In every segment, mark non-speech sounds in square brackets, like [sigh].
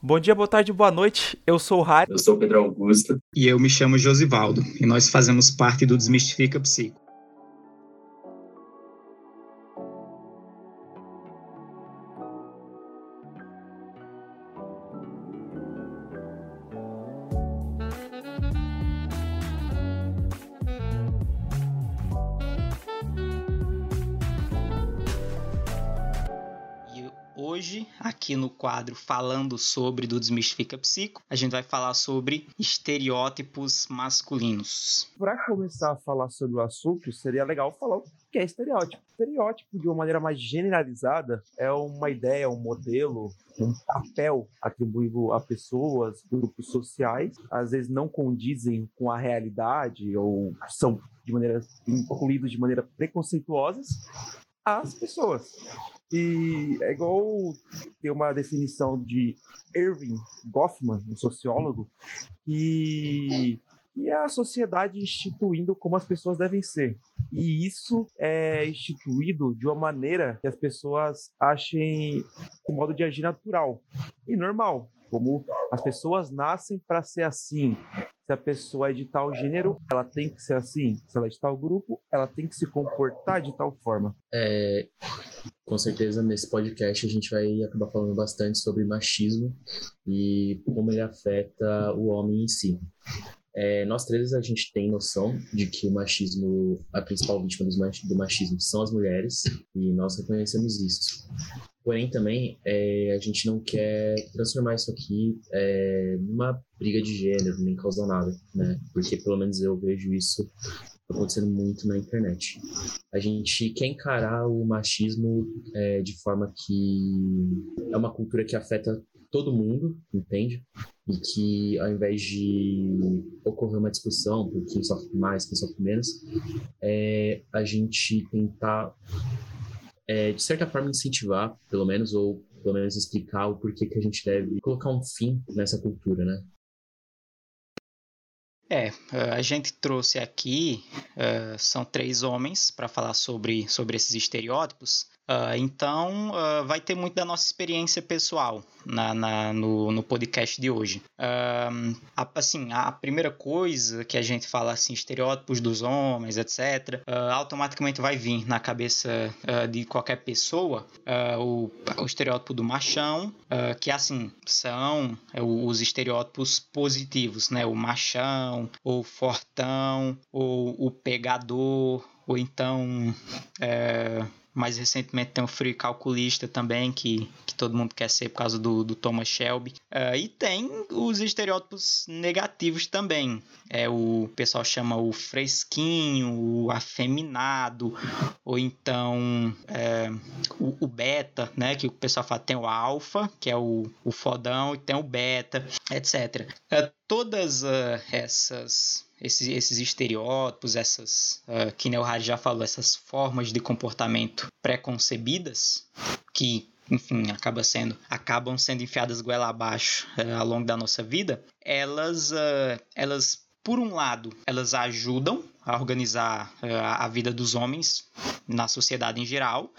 Bom dia, boa tarde, boa noite. Eu sou o Rádio. Eu sou o Pedro Augusto. E eu me chamo Josivaldo. E nós fazemos parte do Desmistifica Psico. Quadro falando sobre do Desmistifica Psico, a gente vai falar sobre estereótipos masculinos. Para começar a falar sobre o assunto, seria legal falar o que é estereótipo. Estereótipo, de uma maneira mais generalizada, é uma ideia, um modelo, um papel atribuído a pessoas, grupos sociais, às vezes não condizem com a realidade ou são de maneira incluídos de maneira preconceituosas às pessoas. E é igual tem uma definição de Irving Goffman, um sociólogo, que, que é a sociedade instituindo como as pessoas devem ser. E isso é instituído de uma maneira que as pessoas achem o modo de agir natural e normal. Como as pessoas nascem para ser assim, se a pessoa é de tal gênero, ela tem que ser assim. Se ela é de tal grupo, ela tem que se comportar de tal forma. É, com certeza, nesse podcast a gente vai acabar falando bastante sobre machismo e como ele afeta o homem em si. É, nós três a gente tem noção de que o machismo, a principal vítima do machismo são as mulheres e nós reconhecemos isso. Porém, também, é, a gente não quer transformar isso aqui é, numa briga de gênero, nem causar nada, né? Porque pelo menos eu vejo isso acontecendo muito na internet. A gente quer encarar o machismo é, de forma que é uma cultura que afeta todo mundo, entende? E que ao invés de ocorrer uma discussão por quem sofre mais, quem sofre menos, é a gente tentar é, de certa forma, incentivar, pelo menos, ou pelo menos explicar o porquê que a gente deve colocar um fim nessa cultura, né? É, a gente trouxe aqui, uh, são três homens para falar sobre, sobre esses estereótipos, Uh, então, uh, vai ter muito da nossa experiência pessoal na, na no, no, podcast de hoje. Uh, a, assim, a primeira coisa que a gente fala, assim, estereótipos dos homens, etc., automaticamente vai vir na cabeça de qualquer pessoa o, o, estereótipo do machão, que, assim, são é, os estereótipos positivos, né? O machão, ou fortão, ou o pegador, ou então... É, mais recentemente tem o Free Calculista também, que, que todo mundo quer ser por causa do, do Thomas Shelby. Uh, e tem os estereótipos negativos também. É, o pessoal chama o fresquinho, o afeminado, ou então é, o, o, beta, né? Que o pessoal fala tem o alfa, que é o, o fodão, e tem o beta, etc. Uh, todas uh, essas esses, esses estereótipos, essas, uh, que Harry já falou, essas formas de comportamento preconcebidas, que enfim, acaba sendo, acabam sendo enfiadas goela abaixo ao longo da nossa vida, elas, elas, por um lado, elas ajudam a organizar a vida dos homens na sociedade em geral.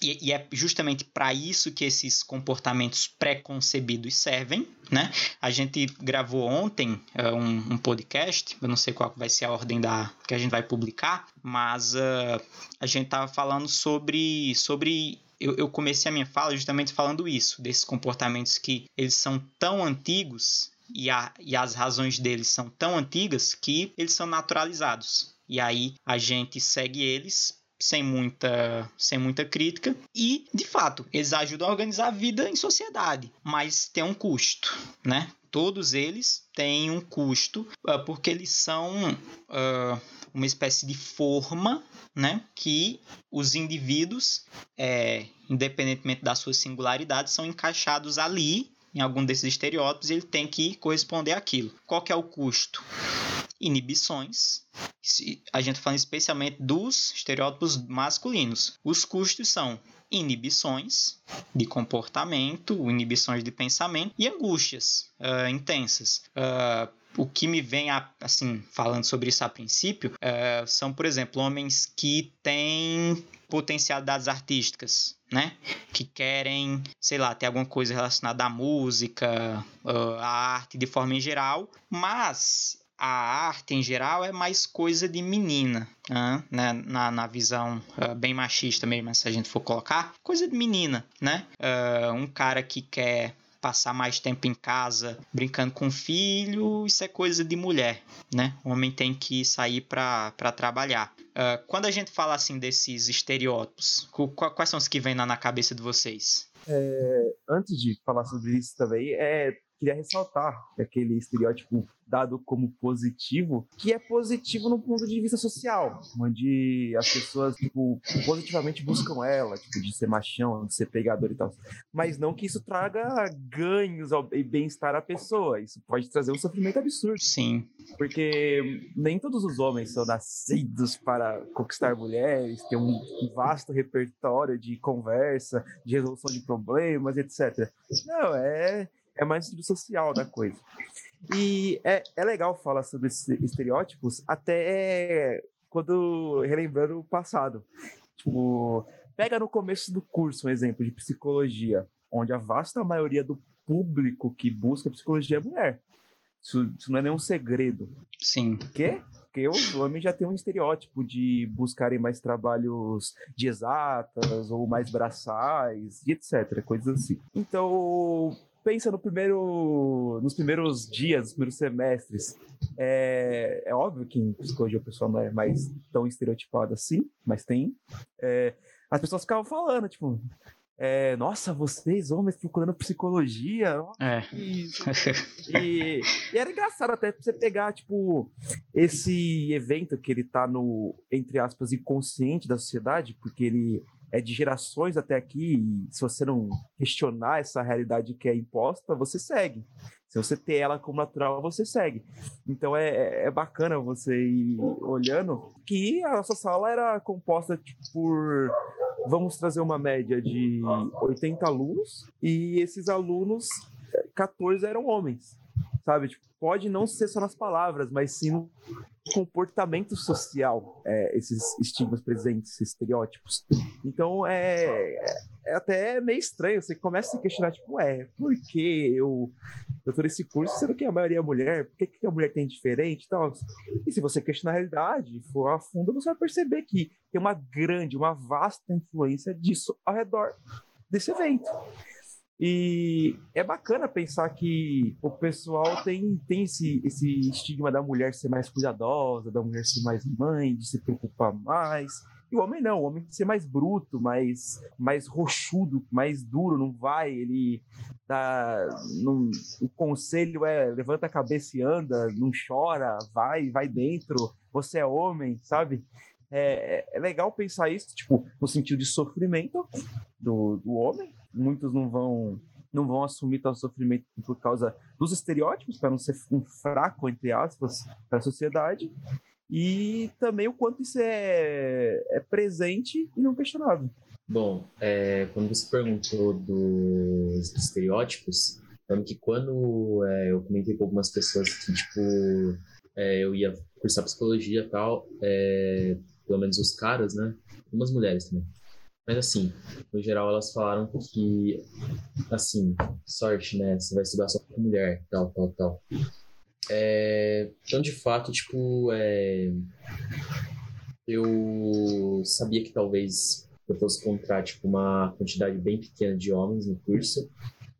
E, e, é justamente para isso que esses comportamentos pré-concebidos servem, né? A gente gravou ontem uh, um, um, podcast, eu não sei qual vai ser a ordem da que a gente vai publicar, mas uh, a gente estava falando sobre, sobre eu, eu comecei a minha fala justamente falando isso, desses comportamentos que eles são tão antigos e, a, e as razões deles são tão antigas que eles são naturalizados. E aí a gente segue eles sem muita, sem muita crítica. E, de fato, eles ajudam a organizar a vida em sociedade, mas tem um custo, né? Todos eles têm um custo uh, porque eles são uh, uma espécie de forma né, que os indivíduos, é, independentemente da sua singularidade, são encaixados ali em algum desses estereótipos e ele tem que corresponder àquilo. Qual que é o custo? Inibições, a gente tá falando especialmente dos estereótipos masculinos. Os custos são inibições de comportamento, inibições de pensamento e angústias uh, intensas. Uh, o que me vem, a, assim, falando sobre isso a princípio, uh, são, por exemplo, homens que têm potencialidades artísticas, né? Que querem, sei lá, ter alguma coisa relacionada à música, uh, à arte de forma em geral, mas a arte em geral é mais coisa de menina, né? na, na visão uh, bem machista mesmo, se a gente for colocar, coisa de menina, né? Uh, um cara que quer passar mais tempo em casa brincando com o filho, isso é coisa de mulher, né? O homem tem que sair para trabalhar. Uh, quando a gente fala assim desses estereótipos, quais são os que vêm na, na cabeça de vocês? É, antes de falar sobre isso também, é, queria ressaltar aquele estereótipo dado como positivo, que é positivo no ponto de vista social, onde as pessoas, tipo, positivamente buscam ela, tipo, de ser machão, de ser pegador e tal. Mas não que isso traga ganhos e bem-estar à pessoa. Isso pode trazer um sofrimento absurdo. Sim. Porque nem todos os homens são nascidos para conquistar mulheres, ter um vasto repertório de conversa, de resolução de problemas, etc. Não, é, é mais do social da coisa. E é, é legal falar sobre estereótipos, até quando relembrando o passado. Tipo, pega no começo do curso um exemplo de psicologia, onde a vasta maioria do público que busca psicologia é mulher. Isso, isso não é nenhum segredo. Sim. Por quê? Porque os homens já têm um estereótipo de buscarem mais trabalhos de exatas ou mais braçais e etc. Coisas assim. Então, pensa no primeiro, nos primeiros dias, nos primeiros semestres, é, é óbvio que em psicologia o pessoal não é mais tão estereotipado assim, mas tem. É, as pessoas ficavam falando, tipo, é, nossa, vocês, homens, procurando psicologia. É. E, [laughs] e, e, era engraçado até você pegar, tipo, esse evento que ele tá no, entre aspas, inconsciente da sociedade, porque ele é de gerações até aqui, e se você não questionar essa realidade que é imposta, você segue. Se você ter ela como natural, você segue. Então é, é, é bacana você ir olhando que a nossa sala era composta tipo, por. Vamos trazer uma média de 80 alunos, e esses alunos, 14 eram homens sabe? Tipo, pode não ser só nas palavras, mas sim no comportamento social, é, esses estigmas presentes, esses estereótipos. Então é, é até meio estranho, você começa a se questionar, tipo, é, por que eu, eu tô nesse curso, sendo que a maioria é mulher, por que, que a mulher tem diferente e tal? E se você questionar a realidade, for a fundo, você vai perceber que tem uma grande, uma vasta influência disso ao redor desse evento. E é bacana pensar que o pessoal tem, tem esse, esse estigma da mulher ser mais cuidadosa, da mulher ser mais mãe, de se preocupar mais. E o homem não, o homem tem que ser mais bruto, mais, mais rochudo, mais duro, não vai, ele. Não, o conselho é levanta a cabeça e anda, não chora, vai, vai dentro, você é homem, sabe? É, é legal pensar isso, tipo, no sentido de sofrimento do, do homem, muitos não vão não vão assumir tal sofrimento por causa dos estereótipos, para não ser um fraco, entre aspas, para a sociedade, e também o quanto isso é, é presente e não questionável. Bom, é, quando você perguntou dos estereótipos, lembro que quando é, eu comentei com algumas pessoas que, tipo, é, eu ia cursar psicologia e tal, é, pelo menos os caras, né? Algumas mulheres também. Mas assim, no geral elas falaram que, assim, sorte, né? Você vai estudar só com mulher, tal, tal, tal. É, então, de fato, tipo, é, eu sabia que talvez eu fosse encontrar, tipo, uma quantidade bem pequena de homens no curso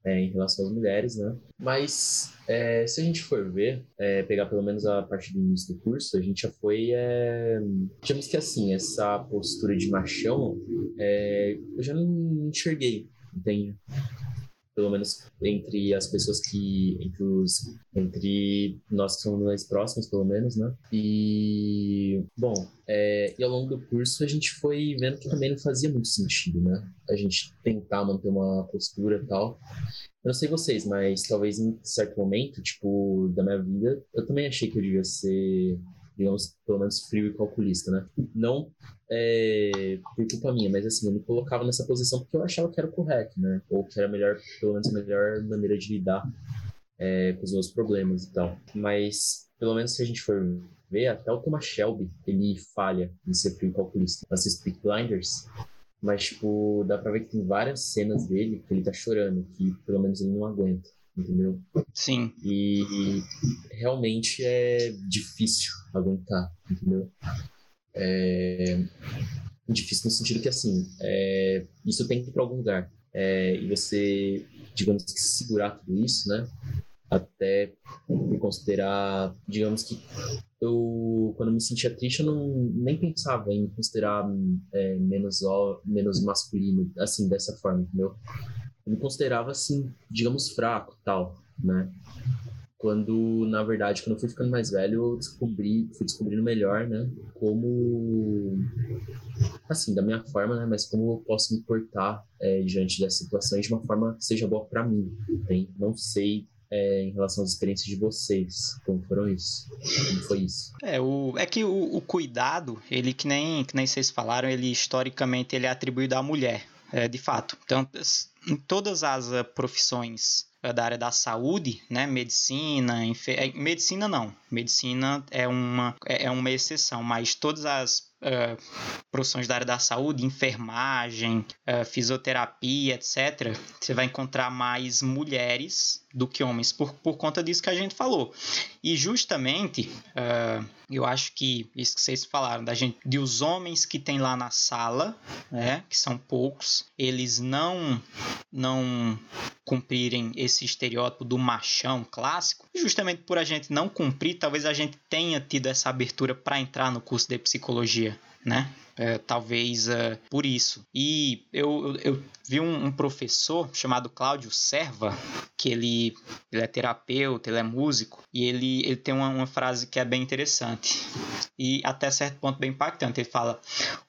é, em relação às mulheres, né? Mas é, se a gente for ver, é, pegar pelo menos a parte do início do curso, a gente já foi, é, digamos que assim, essa postura de machão, é, eu já não enxerguei, entende? Pelo menos entre as pessoas que entre os entre nós que somos mais próximos pelo menos né? E bom é, e ao longo do curso a gente foi vendo que também não fazia muito sentido né? A gente tentar manter uma postura e tal. Eu não sei vocês mas talvez em certo momento tipo da minha vida eu também achei que eu devia ser digamos, pelo menos frio e calculista, né? Não é, por culpa minha, mas assim, eu me colocava nessa posição porque eu achava que era o correto, né? Ou que era melhor, pelo menos a melhor maneira de lidar é, com os meus problemas e tal. Mas, pelo menos se a gente for ver, até o Thomas Shelby, ele falha em ser frio calculista. Assiste Peak Blinders, mas, tipo, dá pra ver que tem várias cenas dele que ele tá chorando, que pelo menos ele não aguenta, entendeu? Sim. E, e realmente é difícil aguentar, entendeu? É difícil no sentido que, assim, é, isso tem que ir pra algum lugar. É, e você, digamos que segurar tudo isso, né? Até me considerar, digamos que eu, quando me sentia triste, eu não, nem pensava em considerar é, menos, menos masculino, assim, dessa forma, entendeu? Eu me considerava, assim, digamos, fraco tal, né? Quando, na verdade, quando eu fui ficando mais velho, eu descobri, fui descobrindo melhor, né? Como, assim, da minha forma, né? Mas como eu posso me portar é, diante dessa situação de uma forma que seja boa para mim? Não sei é, em relação às experiências de vocês. Como foram isso? Como foi isso? É, o, é que o, o cuidado, ele que nem, que nem vocês falaram, ele historicamente ele é atribuído à mulher, é, de fato. Então, em todas as uh, profissões da área da saúde, né, medicina, enfer... medicina não, medicina é uma, é, é uma exceção, mas todas as uh, profissões da área da saúde, enfermagem, uh, fisioterapia, etc., você vai encontrar mais mulheres do que homens, por, por conta disso que a gente falou. E justamente, uh, eu acho que isso que vocês falaram, da gente, de os homens que tem lá na sala, né, que são poucos, eles não, não cumprirem esse estereótipo do machão clássico, justamente por a gente não cumprir, talvez a gente tenha tido essa abertura para entrar no curso de psicologia, né? É, talvez uh, por isso. E eu, eu, eu vi um, um, professor chamado Cláudio Serva, que ele, ele é terapeuta, ele é músico, e ele, ele tem uma, uma frase que é bem interessante e até certo ponto bem impactante. Ele fala: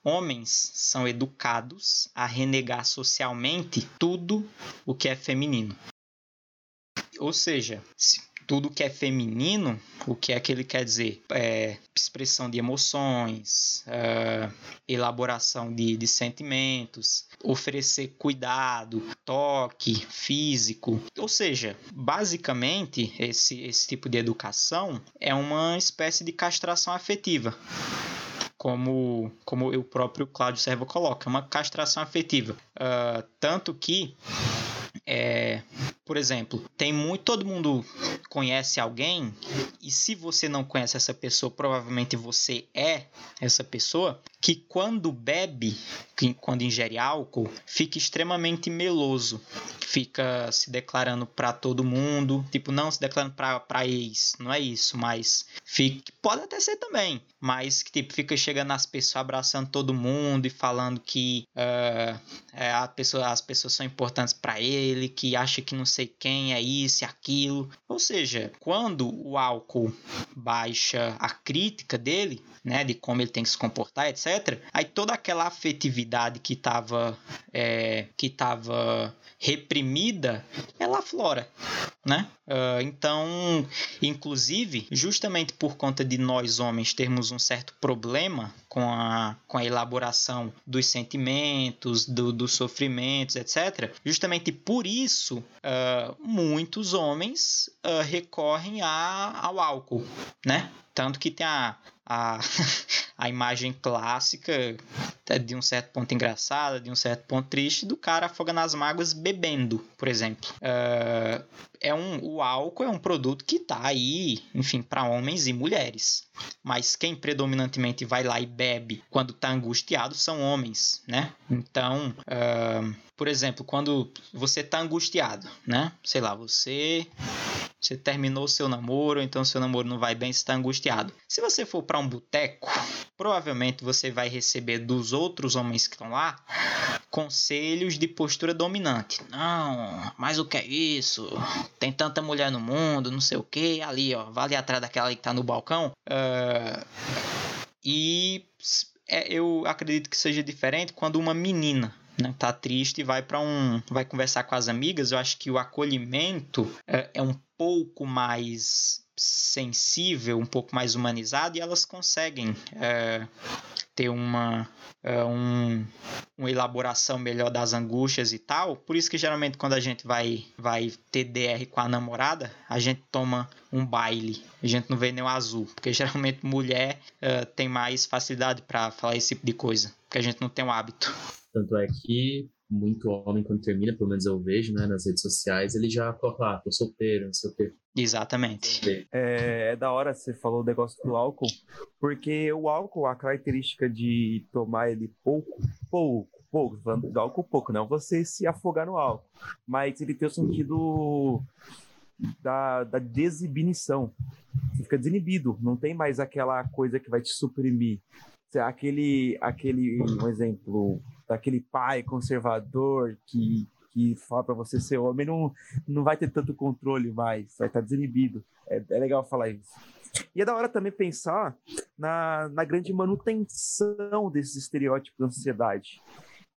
homens são educados a renegar socialmente tudo o que é feminino. Ou seja, se tudo que é feminino, o que é que ele quer dizer? É expressão de emoções, é, elaboração de, de sentimentos, oferecer cuidado, toque físico. Ou seja, basicamente, esse, esse tipo de educação é uma espécie de castração afetiva como, como o próprio Cláudio Servo coloca, uma castração afetiva. Uh, tanto que é, por exemplo, tem muito, todo mundo conhece alguém e se você não conhece essa pessoa, provavelmente você é essa pessoa que quando bebe, quando ingere álcool, fica extremamente meloso, fica se declarando para todo mundo, tipo não se declarando para ex, não é isso, mas fica, pode até ser também, mas que tipo fica chegando nas pessoas, abraçando todo mundo e falando que uh, é, a pessoa, as pessoas são importantes para ele, que acha que não sei quem é isso e aquilo. Ou seja, quando o álcool baixa a crítica dele, né, de como ele tem que se comportar, etc. Aí toda aquela afetividade que estava é, que tava reprimida, ela aflora, né? Uh, então, inclusive, justamente por conta de nós homens termos um certo problema com a, com a elaboração dos sentimentos, do, dos sofrimentos, etc., justamente por isso, uh, muitos homens uh, recorrem a, ao álcool, né? Tanto que tem a, a, [laughs] a imagem clássica de um certo ponto engraçada, de um certo ponto triste, do cara afoga nas mágoas bebendo, por exemplo. Uh, é um, o álcool é um produto que está aí, enfim, para homens e mulheres. Mas quem predominantemente vai lá e bebe quando está angustiado são homens, né? Então, uh, por exemplo, quando você está angustiado, né? Sei lá, você você terminou seu namoro, então seu namoro não vai bem, você está angustiado. Se você for para um boteco, provavelmente você vai receber dos outros homens que estão lá conselhos de postura dominante. Não, mas o que é isso? Tem tanta mulher no mundo, não sei o que. Ali, ó, vale atrás daquela que está no balcão. Uh, e é, eu acredito que seja diferente quando uma menina né, tá triste e vai para um vai conversar com as amigas eu acho que o acolhimento é, é um pouco mais sensível, um pouco mais humanizado e elas conseguem é, ter uma, uh, um, uma elaboração melhor das angústias e tal. Por isso que geralmente quando a gente vai, vai ter DR com a namorada, a gente toma um baile. A gente não vê nem o azul, porque [laughs] geralmente mulher uh, tem mais facilidade para falar esse tipo de coisa, porque a gente não tem o hábito. Tanto é que muito homem, quando termina, pelo menos eu vejo, né, nas redes sociais, ele já coloca, ah, tô solteiro, não sei o quê. Exatamente. É, é da hora você falou o negócio do álcool, porque o álcool, a característica de tomar ele pouco, pouco, pouco, falando do álcool pouco, não você se afogar no álcool, mas ele tem o sentido da, da desinibição. Você fica desinibido, não tem mais aquela coisa que vai te suprimir. Aquele, aquele, um exemplo, daquele pai conservador que, que fala para você ser homem, não, não vai ter tanto controle mais, vai estar desinibido. É, é legal falar isso. E é da hora também pensar na, na grande manutenção desses estereótipos da sociedade.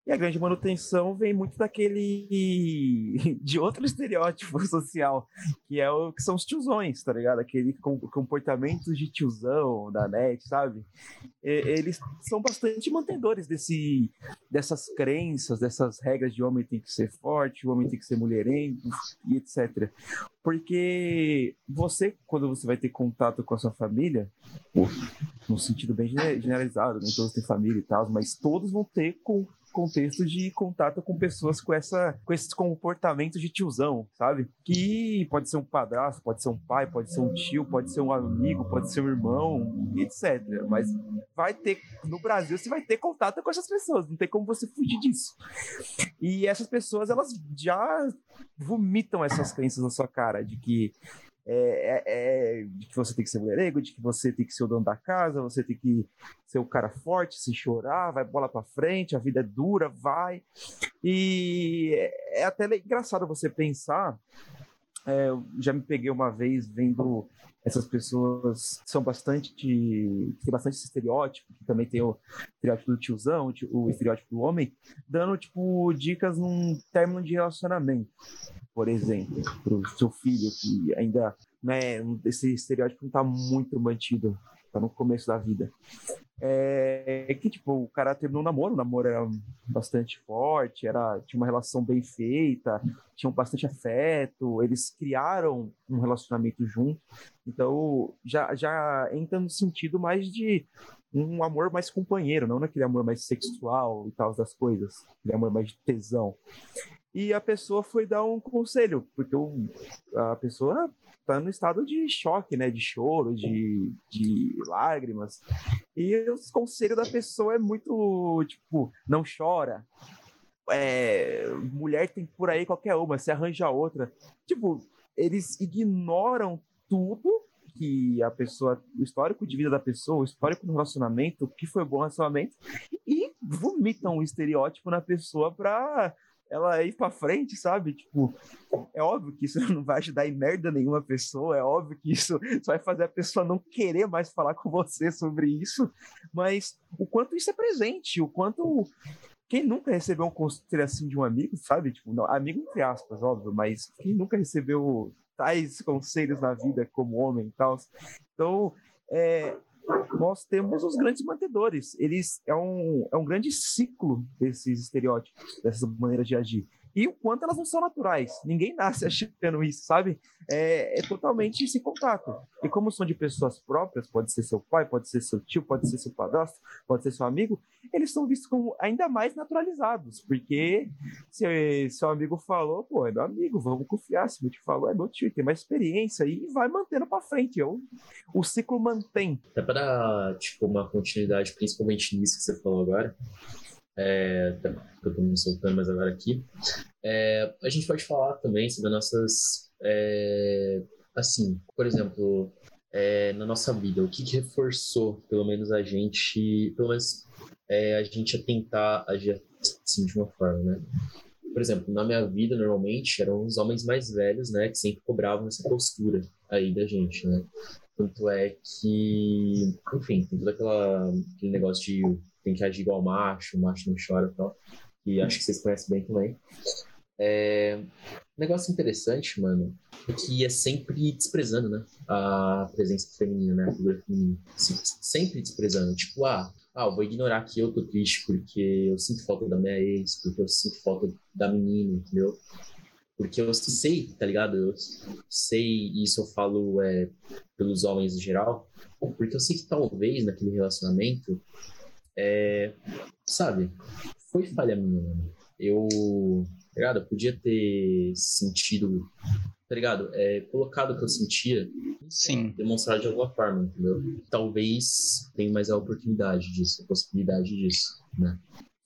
E a grande manutenção vem muito daquele. [laughs] de outro estereótipo [laughs] social, que é o que são os tiozões, tá ligado? Aquele comportamento de tiozão da net, sabe? E, eles são bastante mantedores desse, dessas crenças, dessas regras de homem tem que ser forte, o homem tem que ser mulherengo e etc. Porque você, quando você vai ter contato com a sua família, no sentido bem generalizado, nem todos têm família e tal, mas todos vão ter com contexto de contato com pessoas com, essa, com esses comportamentos de tiozão, sabe? Que pode ser um padrasto, pode ser um pai, pode ser um tio, pode ser um amigo, pode ser um irmão, etc. Mas vai ter, no Brasil, você vai ter contato com essas pessoas, não tem como você fugir disso. E essas pessoas, elas já vomitam essas crenças na sua cara de que é, é, é, de que você tem que ser mulherengo, de que você tem que ser o dono da casa, você tem que ser o cara forte, se chorar, vai bola para frente, a vida é dura, vai. E é, é até engraçado você pensar. É, já me peguei uma vez vendo essas pessoas que são bastante que tem bastante estereótipo, que também tem o estereótipo do tiozão, o estereótipo do homem, dando tipo dicas num término de relacionamento por exemplo, para o seu filho, que ainda né, esse estereótipo não está muito mantido, está no começo da vida. É, é que, tipo, o cara terminou um namoro, o namoro era bastante forte, era, tinha uma relação bem feita, tinham bastante afeto, eles criaram um relacionamento junto, então já, já entra no sentido mais de um amor mais companheiro, não naquele amor mais sexual e tal das coisas, aquele amor mais de tesão e a pessoa foi dar um conselho, porque o, a pessoa está no estado de choque, né, de choro, de, de lágrimas. E o conselho da pessoa é muito, tipo, não chora. É, mulher tem por aí qualquer uma, se arranja outra. Tipo, eles ignoram tudo que a pessoa, o histórico de vida da pessoa, o histórico do relacionamento, o que foi bom relacionamento, e vomitam o estereótipo na pessoa para ela ir para frente, sabe? Tipo, é óbvio que isso [laughs] não vai ajudar em merda nenhuma pessoa, é óbvio que isso só vai fazer a pessoa não querer mais falar com você sobre isso, mas o quanto isso é presente, o quanto quem nunca recebeu um conselho assim de um amigo, sabe? Tipo, não, amigo entre aspas, óbvio, mas quem nunca recebeu tais conselhos na vida como homem e tal. Então, é, nós temos os grandes mantedores. Eles é um, é um grande ciclo desses estereótipos, dessas maneiras de agir e o quanto elas não são naturais. Ninguém nasce [laughs] achando isso, sabe? É, é, totalmente esse contato. E como são de pessoas próprias, pode ser seu pai, pode ser seu tio, pode ser seu padrasto, pode ser seu amigo, eles são vistos como ainda mais naturalizados, porque se seu amigo falou, pô, é meu amigo, vamos confiar. Se meu tio falou, é meu tio, tem mais experiência e vai mantendo para frente. Eu, o ciclo mantém. É para tipo, uma continuidade, principalmente nisso que você falou agora é, que eu tô me soltando mais agora aqui. É, a gente pode falar também sobre nossas, é, assim, por exemplo, é, na nossa vida, o que, que, reforçou, pelo menos a gente, pelo menos é, a gente a tentar agir assim de uma forma, né? Por exemplo, na minha vida, normalmente, eram os homens mais velhos, né, que sempre cobravam essa postura aí da gente, né? Tanto é que, enfim, tem todo aquele negócio de tem que agir igual macho, o macho não chora e tal, que acho que vocês conhecem bem também. É... Um negócio interessante, mano, é que é sempre desprezando, né? A presença feminina, né? A figura feminina. Sempre desprezando. Tipo, ah, ah, eu vou ignorar que eu tô triste porque eu sinto falta da minha ex, porque eu sinto falta da menina, entendeu? Porque eu sei, tá ligado? Eu sei, e isso eu falo é, pelos homens em geral, porque eu sei que talvez naquele relacionamento, é, sabe, foi falha minha. Eu, tá ligado? Eu podia ter sentido, tá ligado? É, colocado o que eu sentia, Sim. demonstrar de alguma forma, entendeu? Talvez tenha mais a oportunidade disso, a possibilidade disso, né?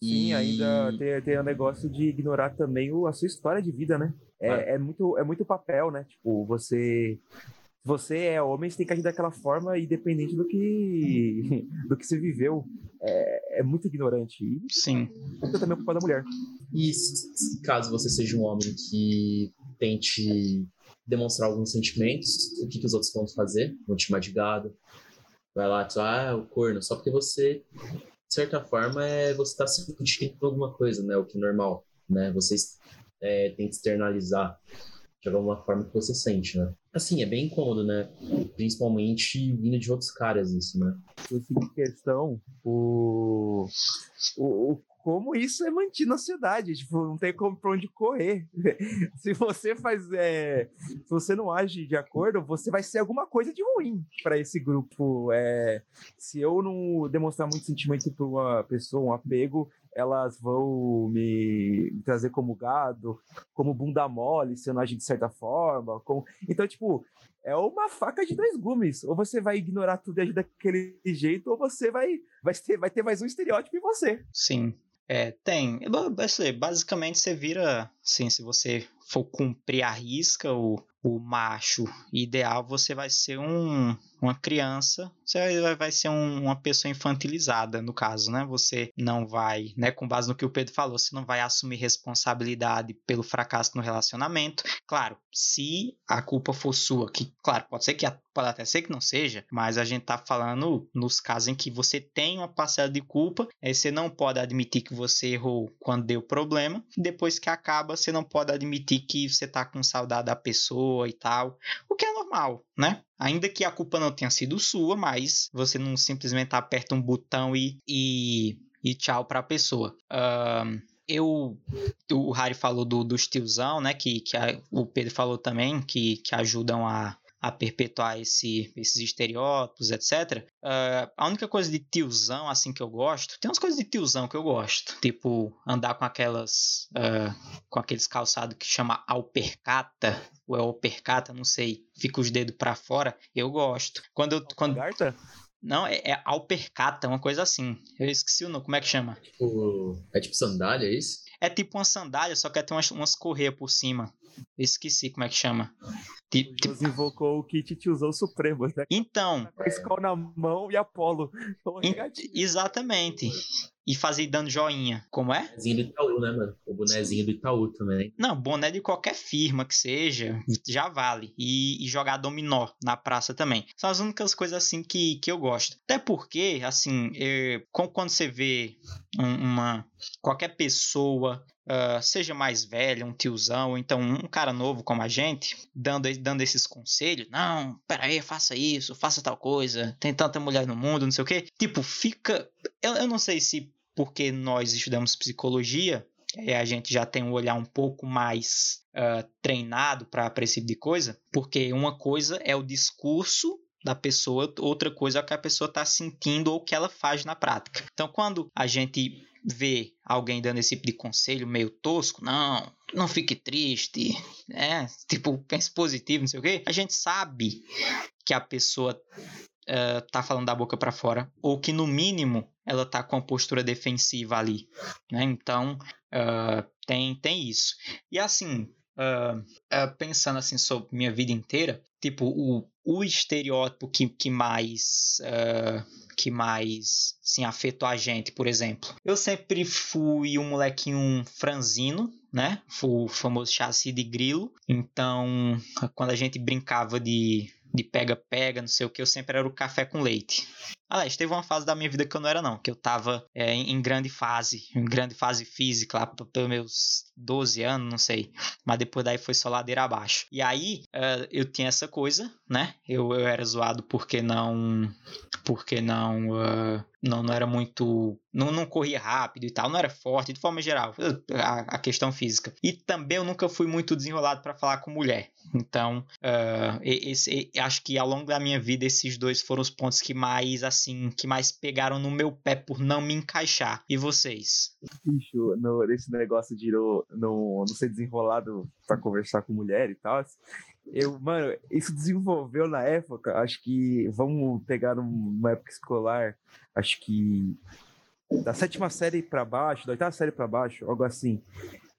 Sim, E- ainda tem, tem o negócio de ignorar também o, a sua história de vida, né? É, é, muito, é muito papel, né? Tipo, você. Você é homem, você tem que agir daquela forma, independente do que [laughs] do que você viveu. É, é muito ignorante. E Sim. isso também é culpa da mulher. E caso você seja um homem que tente demonstrar alguns sentimentos, o que, que os outros vão fazer? Vão te chamar de gado. Vai lá, tu, ah, é o corno. Só porque você, de certa forma, é, você está se sentindo por alguma coisa, né? O que é normal, né? Você é, tem que externalizar de alguma forma que você sente, né? Assim, é bem incômodo, né? Principalmente vindo de outros caras isso, né? Esse em questão, o, o- como isso é mantido na sociedade, tipo, não tem como pra onde correr. [laughs] se você faz, é, se você não age de acordo, você vai ser alguma coisa de ruim para esse grupo. É, se eu não demonstrar muito sentimento para uma pessoa, um apego, elas vão me, trazer como gado, como bunda mole, se eu não agir de certa forma. Como... Então, tipo, é uma faca de dois gumes. Ou você vai ignorar tudo e agir daquele jeito, ou você vai, vai, ter, vai ter mais um estereótipo em você. Sim. É, tem. Ba- ba- Basicamente, você vira, assim, se você for cumprir a risca, o, o macho ideal, você vai ser um, uma criança, você vai, ser um- uma pessoa infantilizada, no caso, né? Você não vai, né, com base no que o Pedro falou, você não vai assumir responsabilidade pelo fracasso no relacionamento. Claro, se a culpa for sua, que, claro, pode ser que pode até ser que não seja, mas a gente tá falando nos casos em que você tem uma parcela de culpa, aí você não pode admitir que você errou quando deu problema, depois que acaba, você não pode admitir que você tá com saudade da pessoa e tal, o que é normal, né? Ainda que a culpa não tenha sido sua, mas você não simplesmente aperta um botão e, e, e tchau pra pessoa. Ahn, eu o Harry falou do, dos tiozão, né? Que, que a- o Pedro falou também, que, que ajudam a, a perpetuar esse, esses estereótipos, etc. Ah, a única coisa de tiozão, assim, que eu gosto, tem umas coisas de tiozão que eu gosto, tipo andar com aquelas, ah, com aqueles calçados que chama alpercata, ou é alpercata, não sei, fica os dedos pra fora, eu gosto. Quando eu, quando, não, é, é alpercata, uma coisa assim, eu esqueci o nome, como é que chama? Tipo, é tipo sandália, é isso? É tipo uma sandália, só que tem umas, umas correias por cima. Esqueci como é que chama. Deus invocou o kit tiozão supremo, né? Então, Com a escola na mão e Apolo. Exatamente. E fazer dando joinha. Como é? Bonezinho do Itaú, né, mano? O bonezinho do Itaú também. Não, boné de qualquer firma que seja, já vale. E, e jogar dominó na praça também. São as únicas coisas assim que, que eu gosto. Até porque, assim, com- quando você vê um- uma. qualquer pessoa. ah, seja mais velha, um tiozão, ou então um cara novo como a gente, dando, dando esses conselhos. Não, peraí, faça isso, faça tal coisa. Tem tanta mulher no mundo, não sei o quê. Tipo, fica. Eu, eu não sei se porque nós estudamos psicologia, é, a gente já tem um olhar um pouco mais ah, treinado para esse tipo de coisa, porque uma coisa é o discurso da pessoa, outra coisa é o que a pessoa está sentindo ou o que ela faz na prática. Então, quando a gente vê alguém dando esse tipo de conselho meio tosco, não, não fique triste, é, tipo, pense positivo, não sei o quê, a gente sabe que a pessoa eh, tá falando da boca para fora, ou que no mínimo ela tá com a postura defensiva ali, né? Então ah, tem tem isso. E assim, ah, ah, pensando assim sobre minha vida inteira, tipo o, o estereótipo que, que mais que mais assim, afetou a gente, por exemplo. Eu sempre fui um molequinho franzino, né? Fui o famoso chassi de grilo. Então, quando a gente brincava de de pega-pega, não sei o que, eu sempre era o café com leite. Aliás, teve uma fase da minha vida que eu não era, não, que eu tava é, em, grande fase, em grande fase física, lá pelos meus 12 anos, não sei. Mas depois daí foi só ladeira abaixo. E aí, uh, eu tinha essa coisa, né? Eu, eu era zoado porque não. Porque não. Uh, não, não era muito. Não, não corria rápido e tal, não era forte, de forma geral, a, a questão física. E também eu nunca fui muito desenrolado para falar com mulher. Então, uh, esse, acho que ao longo da minha vida, esses dois foram os pontos que mais, assim, que mais pegaram no meu pé por não me encaixar. E vocês? Bicho, no, esse negócio de no, não ser desenrolado para conversar com mulher e tal, eu, mano, isso desenvolveu na época, acho que, vamos pegar numa época escolar, acho que da sétima série para baixo, da oitava série para baixo, algo assim.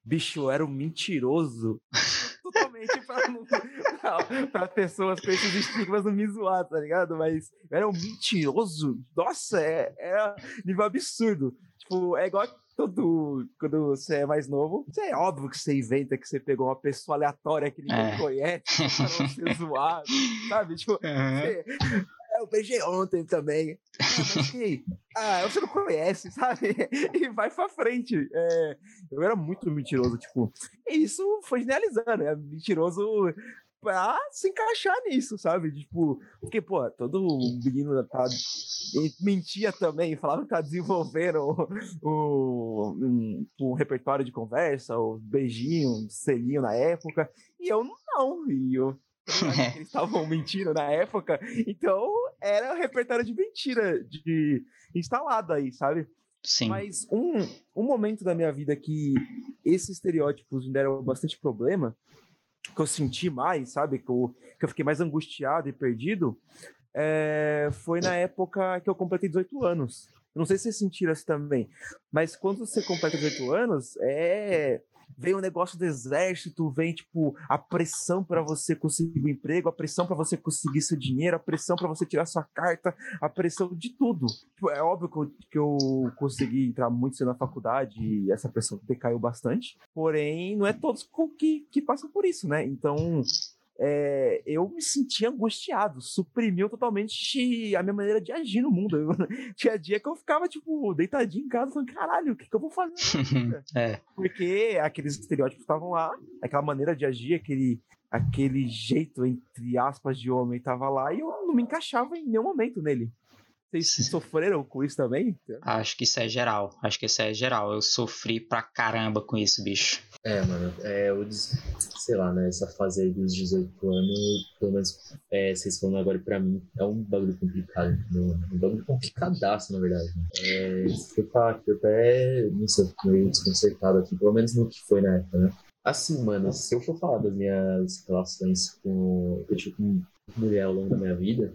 Bicho, era um mentiroso [laughs] totalmente para pessoas com esses estigmas não me zoar, tá ligado? Mas era um mentiroso. Nossa, é, é nível absurdo. Tipo, é igual todo, quando você é mais novo, você é óbvio que você inventa que você pegou uma pessoa aleatória que ninguém é. conhece [laughs] para não ser zoado, sabe? Tipo, uhum. você, é, eu beijei ontem também. Ah, mas que, ah, você não conhece, [laughs] sabe? E vai pra frente. É, eu era muito mentiroso, tipo, e isso foi generalizando, é mentiroso pra se encaixar nisso, sabe? Tipo, porque, pô, todo menino tá. mentia também, falava que tá desenvolvendo o, o, um, um, repertório de conversa, o beijinho, um selinho na época, e eu não, e eu. [laughs] eles estavam mentindo na época, então era o repertório de mentira de instalado aí, sabe? Sim. Mas um, um momento da minha vida que esses estereótipos me deram bastante problema que eu senti mais, sabe? Que eu, que eu fiquei mais angustiado e perdido, é, foi na época que eu completei 18 anos. não sei se vocês sentiram isso também, mas quando você completa 18 anos, é vem o negócio do exército, vem tipo a pressão para você conseguir um emprego, a pressão para você conseguir seu dinheiro, a pressão para você tirar sua carta, a pressão de tudo. Tipo, é óbvio que eu, que eu consegui entrar muito cedo na faculdade e essa pressão decaiu bastante, porém não é todos que, que passam por isso, né? Então é, eu me sentia angustiado, suprimiu totalmente a minha maneira de agir no mundo. Eu, [laughs] tinha dia que eu ficava, tipo, deitadinho em casa, falando, caralho, o que, que eu vou fazer? [laughs] é. Porque aqueles estereótipos estavam lá, aquela maneira de agir, aquele, aquele jeito, entre aspas, de homem estava lá, e eu não me encaixava em nenhum momento nele. Vocês [laughs] sofreram com isso também? Acho que isso é geral. Acho que isso é geral. Eu sofri pra caramba com isso, bicho. É, mano, é, eu, sei lá, né, essa fase aí dos 18 anos, pelo menos é, vocês falando agora pra mim, é um bagulho complicado, entendeu? um bagulho complicadaço, na verdade. É, se eu falar que eu até, não sei, meio desconcertado aqui, pelo menos no que foi na época, né? Assim, mano, se eu for falar das minhas relações com, eu tive com mulher ao longo da minha vida,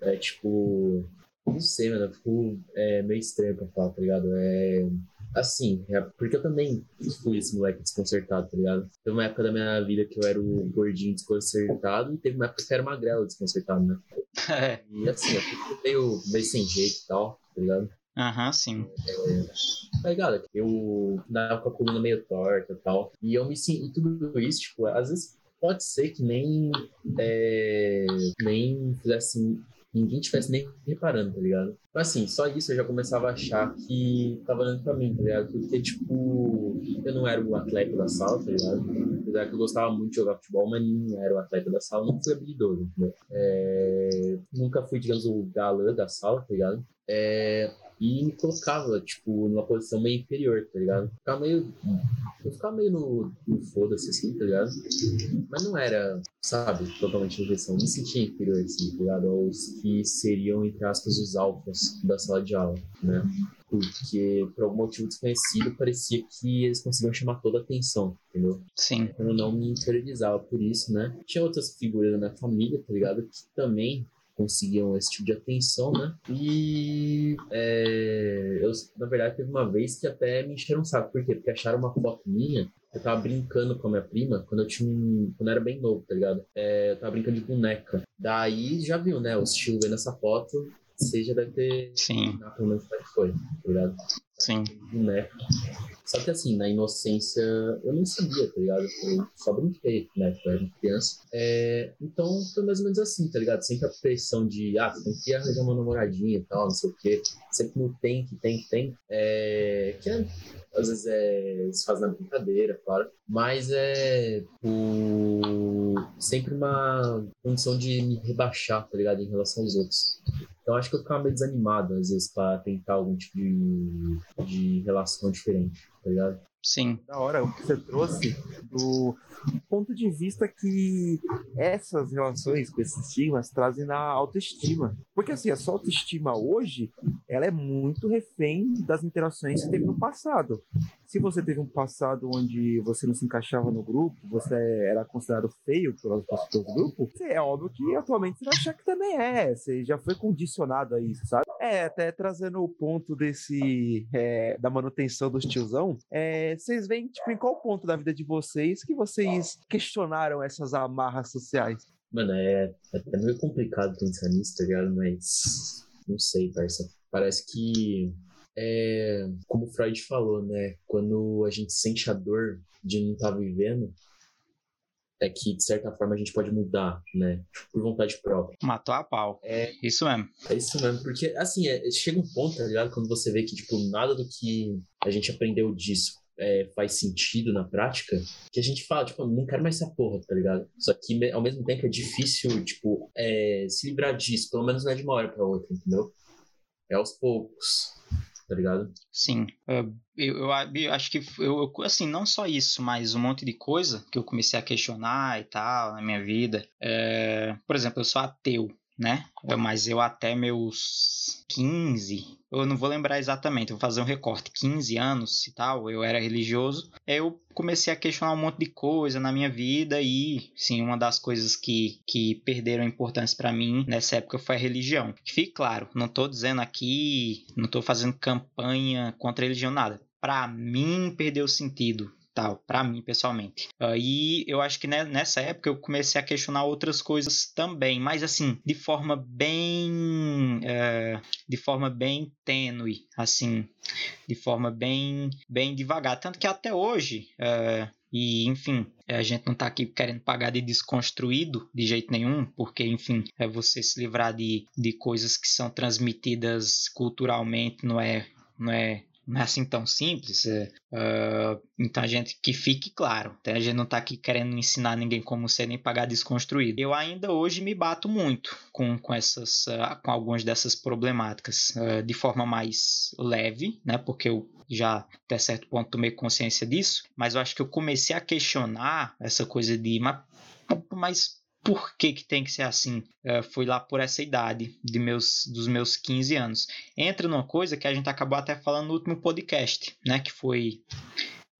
é tipo, não sei, mano, ficou é, meio estranho pra falar, tá ligado? É Assim, é porque eu também fui esse moleque desconcertado, tá ligado? Teve uma época da minha vida que eu era o gordinho desconcertado e teve uma época que eu era magrelo desconcertado, né? [laughs] É. E assim, eu fiquei meio, meio sem jeito e tal, tá ligado? Aham, uhum, sim. É, tá ligado? Eu dava com a coluna meio torta e tal. E eu me sinto, tudo isso, tipo, às vezes pode ser que nem, é, nem fizesse ninguém tivesse nem reparando, tá ligado? Mas assim, só isso eu já começava a achar que tava dando pra mim, tá ligado? Porque, tipo, eu não era o atleta da sala, tá ligado? Apesar que eu gostava muito de jogar futebol, mas não era o atleta da sala, não fui habilidoso, entendeu? É... Nunca fui, digamos, o galã da sala, tá ligado? É, e me colocava, tipo, numa posição meio inferior, tá ligado? Ficava meio. Eu ficava meio no, no foda-se, assim, tá ligado? Mas não era, sabe, totalmente rejeição. Me sentia inferior, assim, tá ligado? Aos que seriam, entre aspas, os alfas da sala de aula, né? Porque, por algum motivo desconhecido, parecia que eles conseguiam chamar toda a atenção, entendeu? Sim. Eu não me interiorizava por isso, né? Tinha outras figuras da minha família, tá ligado? Que também conseguiam esse tipo de atenção, né? E é, eu, na verdade, teve uma vez que até me encheram um saco. Por quê? Porque acharam uma foto minha. Eu tava brincando com a minha prima quando eu tinha um, quando eu era bem novo, tá ligado? É, eu tava brincando de boneca. Daí já viu, né? O estilo vendo essa foto você já deve ter. Sim. Ah, pelo menos como é que foi, tá ligado? Sim. Né? Só que assim, na inocência, eu nem sabia, tá ligado? Eu só brinquei, né? Eu era criança. É, então foi mais ou menos assim, tá ligado? Sempre a pressão de, ah, tem que arranjar uma namoradinha e tal, não sei o quê. Sempre no tem, que tem, que tem. É, que é, às vezes é, se faz na brincadeira, claro. Mas é o, sempre uma condição de me rebaixar, tá ligado? Em relação aos outros. Então acho que eu ficava meio desanimado, às vezes, para tentar algum tipo de, de relação diferente, tá ligado? Sim. Da hora o que você trouxe do ponto de vista que essas relações com esses estigmas trazem na autoestima. Porque assim, a sua autoestima hoje, ela é muito refém das interações que você teve no passado. Se você teve um passado onde você não se encaixava no grupo, você era considerado feio pelas pessoas do grupo, é óbvio que atualmente você vai achar que também é. Você já foi condicionado a isso, sabe? É, até trazendo o ponto desse é, da manutenção dos tiozão, é, vocês veem, tipo, em qual ponto da vida de vocês que vocês questionaram essas amarras sociais? Mano, é, é meio complicado pensar nisso, tá ligado? Mas não sei, parça. Parece que é como o Freud falou, né? Quando a gente sente a dor de não estar tá vivendo, é que, de certa forma, a gente pode mudar, né? Por vontade própria. Matou a pau. É isso mesmo. É isso mesmo, porque, assim, é, chega um ponto, tá ligado? Quando você vê que, tipo, nada do que a gente aprendeu disso é, faz sentido na prática, que a gente fala, tipo, não quero mais essa porra, tá ligado? Só que, ao mesmo tempo, é difícil, tipo, é, se livrar disso, pelo menos não é de uma hora pra outra, entendeu? É aos poucos tá ligado? Sim. Eu, eu, eu, acho que, eu, assim, não só isso, mas um monte de coisa que eu comecei a questionar e tal na minha vida. É, por exemplo, eu sou ateu, né? Mas eu até meus 15, eu não vou lembrar exatamente, vou fazer um recorte, 15 anos e tal, eu era religioso. Eu comecei a questionar um monte de coisa na minha vida e, sim, uma das coisas que, que perderam importância para mim nessa época foi a religião. Fique claro, não tô dizendo aqui, não tô fazendo campanha contra a religião, nada. Para mim, perdeu sentido tal, para mim pessoalmente. Uh, e eu acho que nessa época eu comecei a questionar outras coisas também, mas assim, de forma bem. Uh, de forma bem tênue, assim, de forma bem, bem devagar. Tanto que até hoje. Uh, e, enfim, a gente não está aqui querendo pagar de desconstruído de jeito nenhum, porque, enfim, é você se livrar de, de coisas que são transmitidas culturalmente, não é, não é não é assim tão simples. Uh, então a gente que fique claro, tá? a gente não está aqui querendo ensinar ninguém como ser nem pagar desconstruído. Eu ainda hoje me bato muito com, com essas, uh, com algumas dessas problemáticas uh, de forma mais leve, né? Porque eu já até certo ponto tomei consciência disso, mas eu acho que eu comecei a questionar essa coisa de mas, mas por que, que tem que ser assim? Uh, fui lá por essa idade de meus, dos meus 15 anos. Entra numa coisa que a gente acabou até falando no último podcast, né? Que foi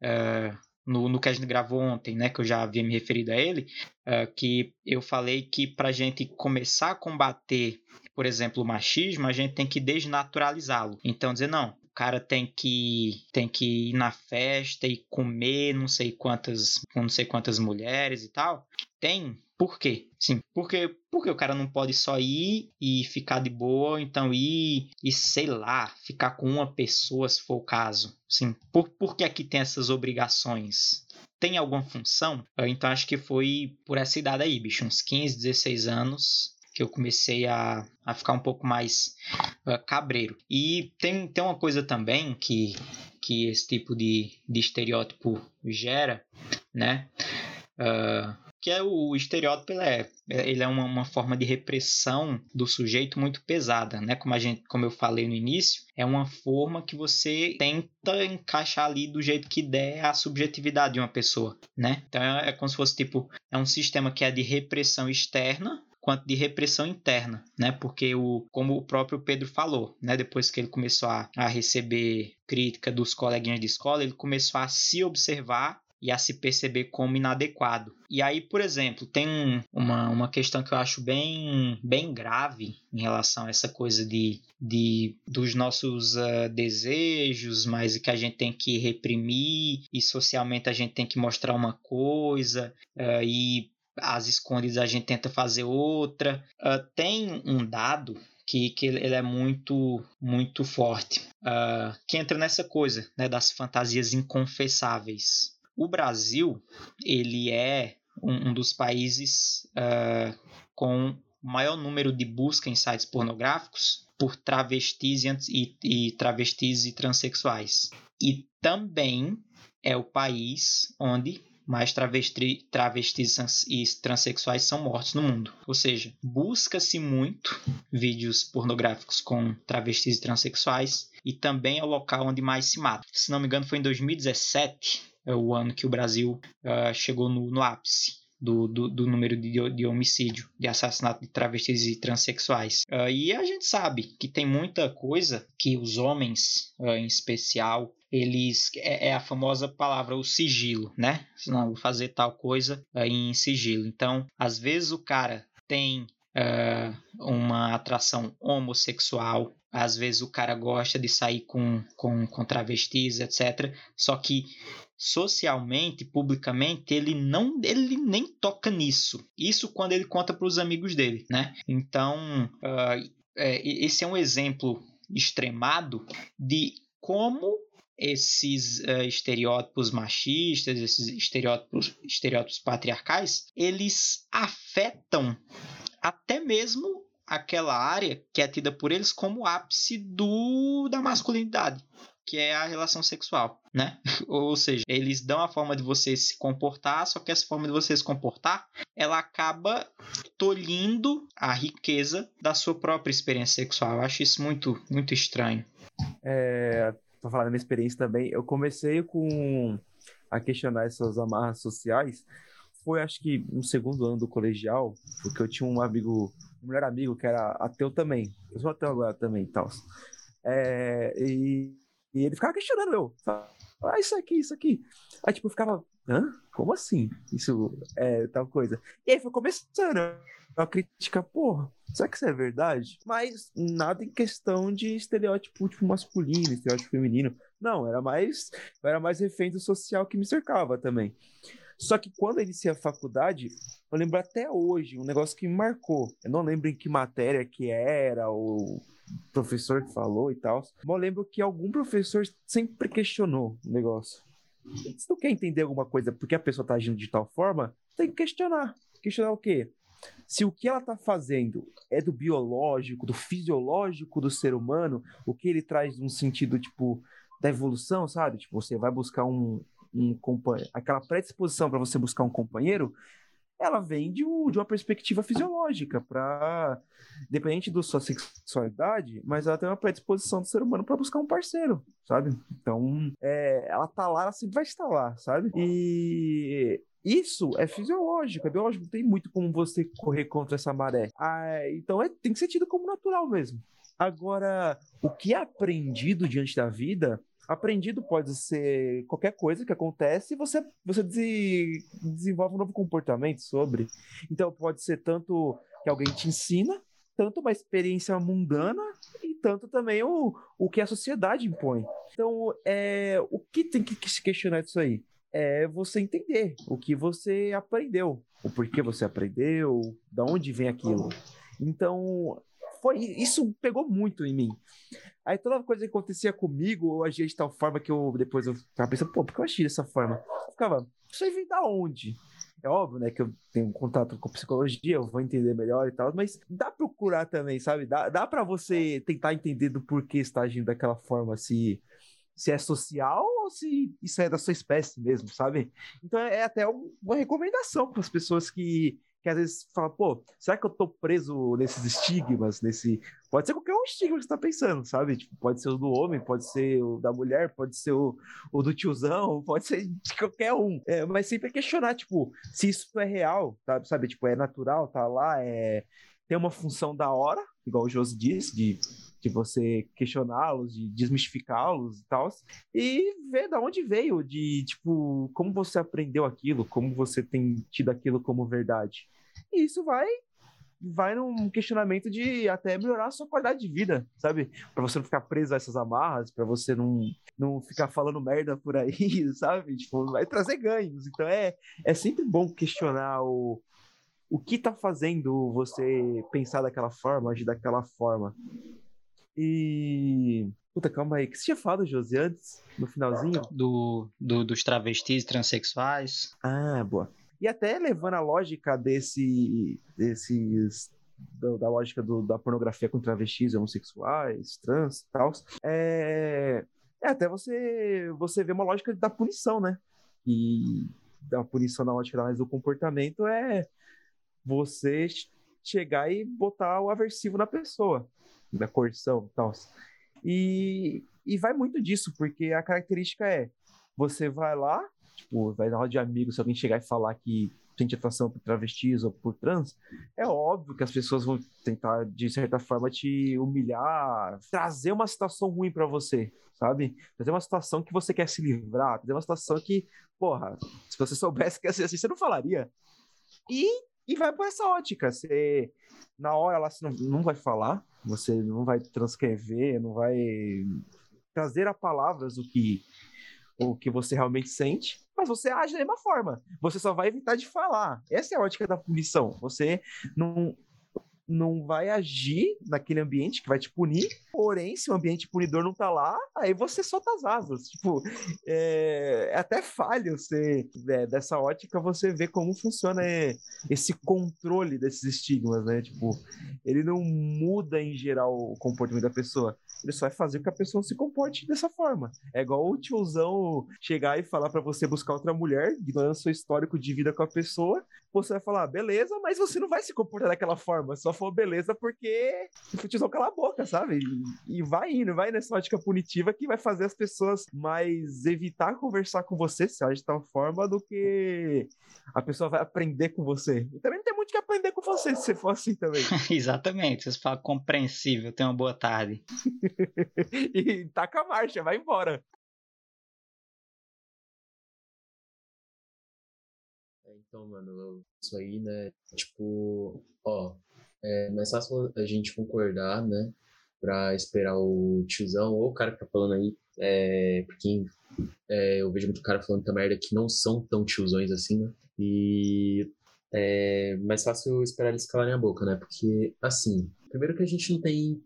uh, no, no que a gente gravou ontem, né? Que eu já havia me referido a ele, uh, que eu falei que para a gente começar a combater, por exemplo, o machismo, a gente tem que desnaturalizá-lo. Então dizer não, o cara tem que tem que ir na festa e comer não sei quantas não sei quantas mulheres e tal tem por quê? Sim, porque, porque o cara não pode só ir e ficar de boa, então ir e, sei lá, ficar com uma pessoa se for o caso. Sim, por, por que aqui tem essas obrigações? Tem alguma função? Então acho que foi por essa idade aí, bicho, uns 15, 16 anos, que eu comecei a, a ficar um pouco mais uh, cabreiro. E tem, tem uma coisa também que, que esse tipo de, de estereótipo gera, né? Uh, que é o estereótipo ele é, ele é uma, uma, forma de repressão do sujeito muito pesada, né? Como a gente, como eu falei no início, é uma forma que você tenta encaixar ali do jeito que der a subjetividade de uma pessoa, né? Então é, é como se fosse tipo é um sistema que é de repressão externa quanto de repressão interna, né? Porque o, como o próprio Pedro falou, né? Depois que ele começou a, a receber crítica dos coleguinhas de escola, ele começou a se observar e a se perceber como inadequado. E aí, por exemplo, tem uma, uma questão que eu acho bem, bem grave em relação a essa coisa de, de dos nossos uh, desejos, mas que a gente tem que reprimir e socialmente a gente tem que mostrar uma coisa uh, e às escondidas a gente tenta fazer outra. Uh, tem um dado que, que ele é muito muito forte, uh, que entra nessa coisa né, das fantasias inconfessáveis. O Brasil ele é um, um dos países uh, com maior número de busca em sites pornográficos por travestis e, e travestis e transexuais. E também é o país onde mais travesti, travestis e transexuais são mortos no mundo. Ou seja, busca-se muito vídeos pornográficos com travestis e transexuais e também é o local onde mais se mata. Se não me engano, foi em 2017, é o ano que o Brasil uh, chegou no, no ápice do, do, do número de, de, homicídio, de assassinato de travestis e transexuais. Uh, e a gente sabe que tem muita coisa que os homens, uh, em especial, eles é, é, a famosa palavra o sigilo, né? Não, vou fazer tal coisa uh, em sigilo. Então, às vezes o cara tem uma atração homossexual, às vezes o cara gosta de sair com, com, com travestis, etc. Só que socialmente, publicamente, ele não, ele nem toca nisso. Isso quando ele conta para os amigos dele, né? Então, uh, é, esse é um exemplo extremado de como esses uh, estereótipos machistas, esses estereótipos, estereótipos patriarcais, eles afetam até mesmo aquela área que é tida por eles como ápice do, da masculinidade que é a relação sexual, né? [laughs] Ou seja, eles dão a forma de você se comportar, só que essa forma de você se comportar, ela acaba tolhindo a riqueza da sua própria experiência sexual. Eu acho isso muito, muito estranho. É, pra falar da minha experiência também, eu comecei com a questionar essas amarras sociais. Foi acho que no segundo ano do colegial, porque eu tinha um amigo, um melhor amigo que era ateu também. Eu sou ateu agora também tal. É, e e ele ficava questionando eu. Ah, isso aqui, isso aqui. Aí, tipo, eu ficava, hã? Como assim? Isso é tal coisa. E aí foi começando a crítica, porra, será que isso é verdade? Mas nada em questão de estereótipo tipo, masculino, estereótipo feminino. Não, era mais, era mais refém do social que me cercava também. Só que quando eu iniciei a faculdade, eu lembro até hoje um negócio que me marcou. Eu não lembro em que matéria que era, ou professor que falou e tal. Mas eu lembro que algum professor sempre questionou o negócio. Se tu quer entender alguma coisa porque a pessoa tá agindo de tal forma, tem que questionar. Questionar o quê? Se o que ela tá fazendo é do biológico, do fisiológico do ser humano, o que ele traz num sentido, tipo, da evolução, sabe? Tipo, você vai buscar um, um companheiro, aquela predisposição para você buscar um companheiro, ela vem de, um, de uma perspectiva fisiológica, para dependente da sua sexualidade, mas ela tem uma predisposição do ser humano para buscar um parceiro, sabe? Então, é, ela tá lá, ela sempre vai estar lá, sabe? E isso é fisiológico, é biológico, não tem muito como você correr contra essa maré. Ah, então é, tem que ser tido como natural mesmo. Agora, o que é aprendido diante da vida aprendido pode ser qualquer coisa que acontece e você, você desenvolve um novo comportamento sobre. Então pode ser tanto que alguém te ensina, tanto uma experiência mundana e tanto também o, o que a sociedade impõe. Então, é, o que tem que se questionar disso aí? É você entender o que você aprendeu, o porquê você aprendeu, da onde vem aquilo. Então, foi isso pegou muito em mim. Aí toda coisa que acontecia comigo, eu agia de tal forma que eu depois eu ficava pensando, pô, por que eu agia dessa forma? Eu ficava, isso aí vem da onde? É óbvio, né, que eu tenho um contato com psicologia, eu vou entender melhor e tal, mas dá pra procurar também, sabe? Dá, dá pra você tentar entender do porquê está agindo daquela forma, se, se é social ou se isso é da sua espécie mesmo, sabe? Então é até uma recomendação para as pessoas que que às vezes fala, pô, será que eu tô preso nesses estigmas, nesse... Pode ser qualquer um estigma que você tá pensando, sabe? Tipo, pode ser o do homem, pode ser o da mulher, pode ser o, o do tiozão, [laughs] pode ser de qualquer um. É, mas sempre é questionar, tipo, se isso é real, tá? sabe? Tipo, é natural, tá lá, é... Tem uma função da hora, igual o Josi disse, de de você questioná-los, de desmistificá-los e tal, e ver da onde veio, de tipo, como você aprendeu aquilo, como você tem tido aquilo como verdade. E isso vai vai num questionamento de até melhorar a sua qualidade de vida, sabe? Para você não ficar preso a essas amarras, para você não, não ficar falando merda por aí, [laughs] sabe? Tipo, vai trazer ganhos. Então é, é sempre bom questionar o, o que tá fazendo você pensar daquela forma, agir daquela forma. E. Puta, calma aí. O que você tinha falado, José, antes? No finalzinho? Do, do, dos travestis transexuais. Ah, boa. E até levando a lógica desse, desses. Da, da lógica do, da pornografia com travestis, homossexuais, trans e tal. É, é até você, você vê uma lógica da punição, né? E da punição na ótica do comportamento é você chegar e botar o aversivo na pessoa, da coerção e tal. E, e vai muito disso, porque a característica é você vai lá, tipo, vai na roda de amigos, se alguém chegar e falar que sente atração por travestis ou por trans, é óbvio que as pessoas vão tentar, de certa forma, te humilhar, trazer uma situação ruim para você, sabe? Trazer uma situação que você quer se livrar, trazer uma situação que, porra, se você soubesse que ia ser assim, você não falaria. E, e vai por essa ótica. Você, na hora lá, você não, não vai falar, você não vai transcrever, não vai trazer a palavras o que o que você realmente sente, mas você age da mesma forma. Você só vai evitar de falar. Essa é a ótica da punição. Você não não vai agir naquele ambiente que vai te punir, porém, se o ambiente punidor não tá lá, aí você solta as asas. Tipo, é, é até falho você, é, dessa ótica você ver como funciona é, esse controle desses estigmas, né? Tipo, ele não muda em geral o comportamento da pessoa, ele só vai fazer com que a pessoa se comporte dessa forma. É igual o tiozão chegar e falar para você buscar outra mulher, ignorando seu histórico de vida com a pessoa, você vai falar, beleza, mas você não vai se comportar daquela forma, só for beleza porque o tiozão cala a boca, sabe? E, e vai indo, vai nessa ótica punitiva que vai fazer as pessoas mais evitar conversar com você, se age de tal forma, do que a pessoa vai aprender com você. E também não tem muito que aprender com você se você for assim também. [laughs] Exatamente, você fala compreensível, tenha uma boa tarde. [laughs] e taca a marcha, vai embora. Então, mano, isso aí, né? Tipo, ó, é mais fácil a gente concordar, né? Pra esperar o tiozão ou o cara que tá falando aí, é, porque é, eu vejo muito cara falando também merda que não são tão tiozões assim, né? E é mais fácil esperar eles calarem a boca, né? Porque, assim, primeiro que a gente não tem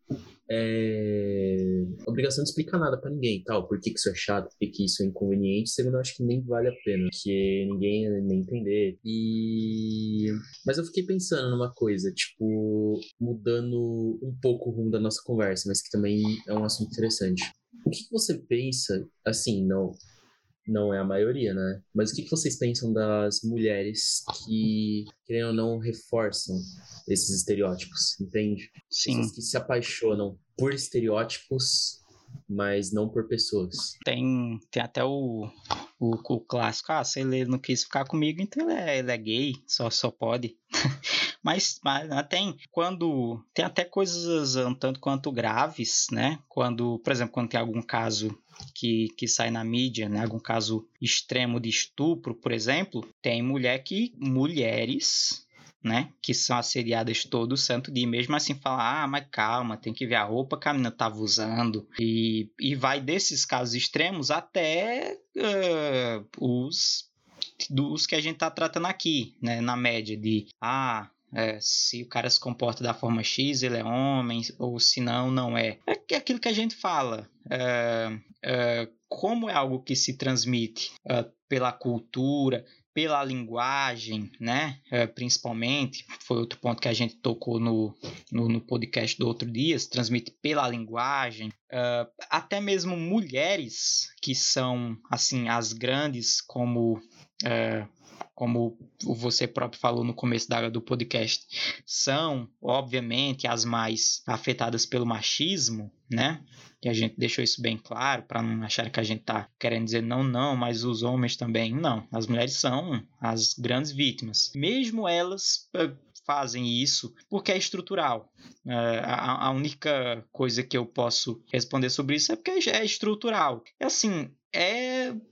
é, obrigação de explicar nada para ninguém, tal, por que, que isso é chato, por que, que isso é inconveniente, segundo, eu acho que nem vale a pena, porque ninguém ia nem entender. E... Mas eu fiquei pensando numa coisa, tipo, mudando um pouco o rumo da nossa conversa, mas que também é um assunto interessante. O que, que você pensa, assim, não não é a maioria, né? Mas o que, vocês pensam das mulheres que, querendo ou não, reforçam esses estereótipos, entende? Sim. Pessoas que se apaixonam por estereótipos, mas não por pessoas. Tem, tem até o, o, o clássico, ah, se ele não quis ficar comigo, então ele é, ele é gay, só, só pode. [laughs] mas, mas tem quando tem até coisas um tanto quanto graves, né? Quando, por exemplo, quando tem algum caso que, que sai na mídia, né? algum caso extremo de estupro, por exemplo, tem mulher que mulheres né, que são assediadas todo santo dia, mesmo assim falar, ah, mas calma, tem que ver a roupa que a menina estava usando, e, e vai desses casos extremos até uh, os dos que a gente está tratando aqui, né, na média de, ah, é, se o cara se comporta da forma X, ele é homem, ou se não, não é. É aquilo que a gente fala. É, é, como é algo que se transmite é, pela cultura, pela linguagem, né? É, principalmente, foi outro ponto que a gente tocou no, no, no podcast do outro dia, se transmite pela linguagem. Uh, até mesmo mulheres que são, assim, as grandes, como uh, como você próprio falou no começo da, do podcast, são, obviamente, as mais afetadas pelo machismo, né? A gente deixou isso bem claro para não achar que a gente tá querendo dizer não, não, mas os homens também. Não, as mulheres são as grandes vítimas. Mesmo elas eh, fazem isso porque é estrutural. Uh, a, única coisa que eu posso responder sobre isso é porque é estrutural. É assim, é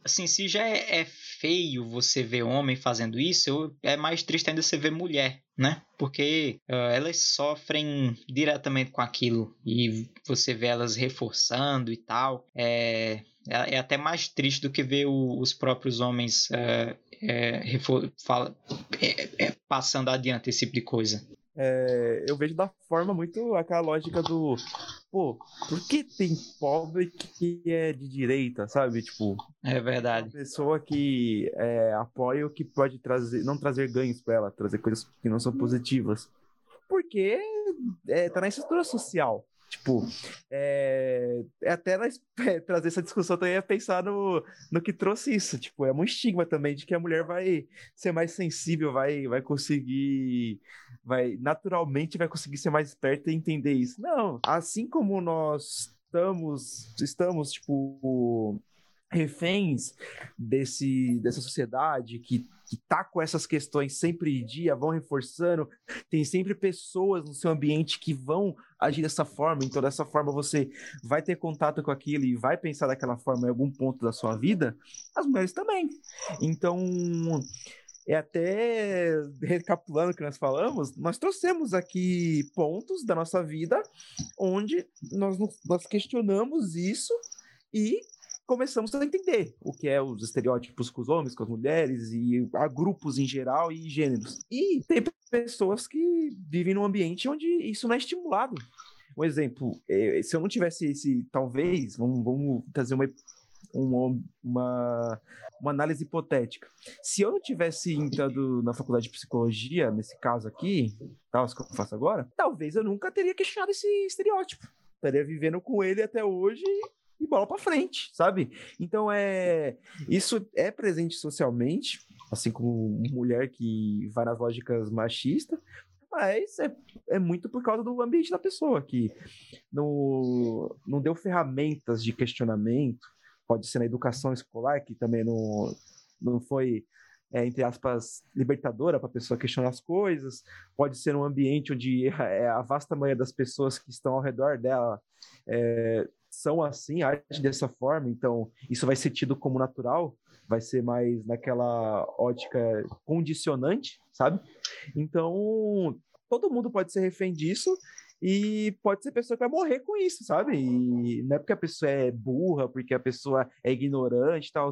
assim, se já é, é, feio você ver homem fazendo isso, é mais triste ainda você ver mulher, né? Porque uh, elas sofrem diretamente com aquilo e você vê elas reforçando e tal. É, é, é até mais triste do que ver o, os próprios homens uh, é, fala, é, é, passando adiante esse tipo de coisa? É, eu vejo da forma muito aquela lógica do pô, por que tem pobre que é de direita, sabe? Tipo, é verdade. pessoa que é, apoia o que pode trazer, não trazer ganhos para ela, trazer coisas que não são positivas. Porque é, tá na estrutura social. Tipo, é, é até nós, [laughs] é, trazer essa discussão também é pensar no, no que trouxe isso. Tipo, é um estigma também de que a mulher vai ser mais sensível, vai, vai conseguir, vai naturalmente vai conseguir ser mais esperta e entender isso. Não, assim como nós estamos, estamos tipo reféns desse, dessa sociedade que, que tá com essas questões sempre em dia, vão reforçando, tem sempre pessoas no seu ambiente que vão agir dessa forma, então dessa forma você vai ter contato com aquilo e vai pensar daquela forma em algum ponto da sua vida, as mulheres também. Então, é até recapitulando o que nós falamos, nós trouxemos aqui pontos da nossa vida onde nós, nós questionamos isso e começamos a entender o que é os estereótipos com os homens, com as mulheres e a grupos em geral e gêneros. E tem pessoas que vivem num ambiente onde isso não é estimulado. Um exemplo, é, se eu não tivesse esse, talvez, vamos, vamos trazer uma, uma, uma, uma análise hipotética. Se eu não tivesse entrado na faculdade de psicologia, nesse caso aqui, tal, que eu faço agora, talvez eu nunca teria questionado esse estereótipo. Estaria vivendo com ele até hoje e bola para frente, sabe? Então é isso é presente socialmente, assim como mulher que vai nas lógicas machistas, mas é, é muito por causa do ambiente da pessoa que não, não deu ferramentas de questionamento, pode ser na educação escolar que também não, não foi é, entre aspas, libertadora para a pessoa questionar as coisas, pode ser um ambiente onde [laughs] é, a vasta maioria das pessoas que estão ao redor dela é, são assim, agem dessa forma, então isso vai ser tido como natural, vai ser mais naquela ótica condicionante, sabe? Então, todo mundo pode ser refém disso e pode ser pessoa que vai morrer com isso, sabe? E não é porque a pessoa é burra, porque a pessoa é ignorante e tal,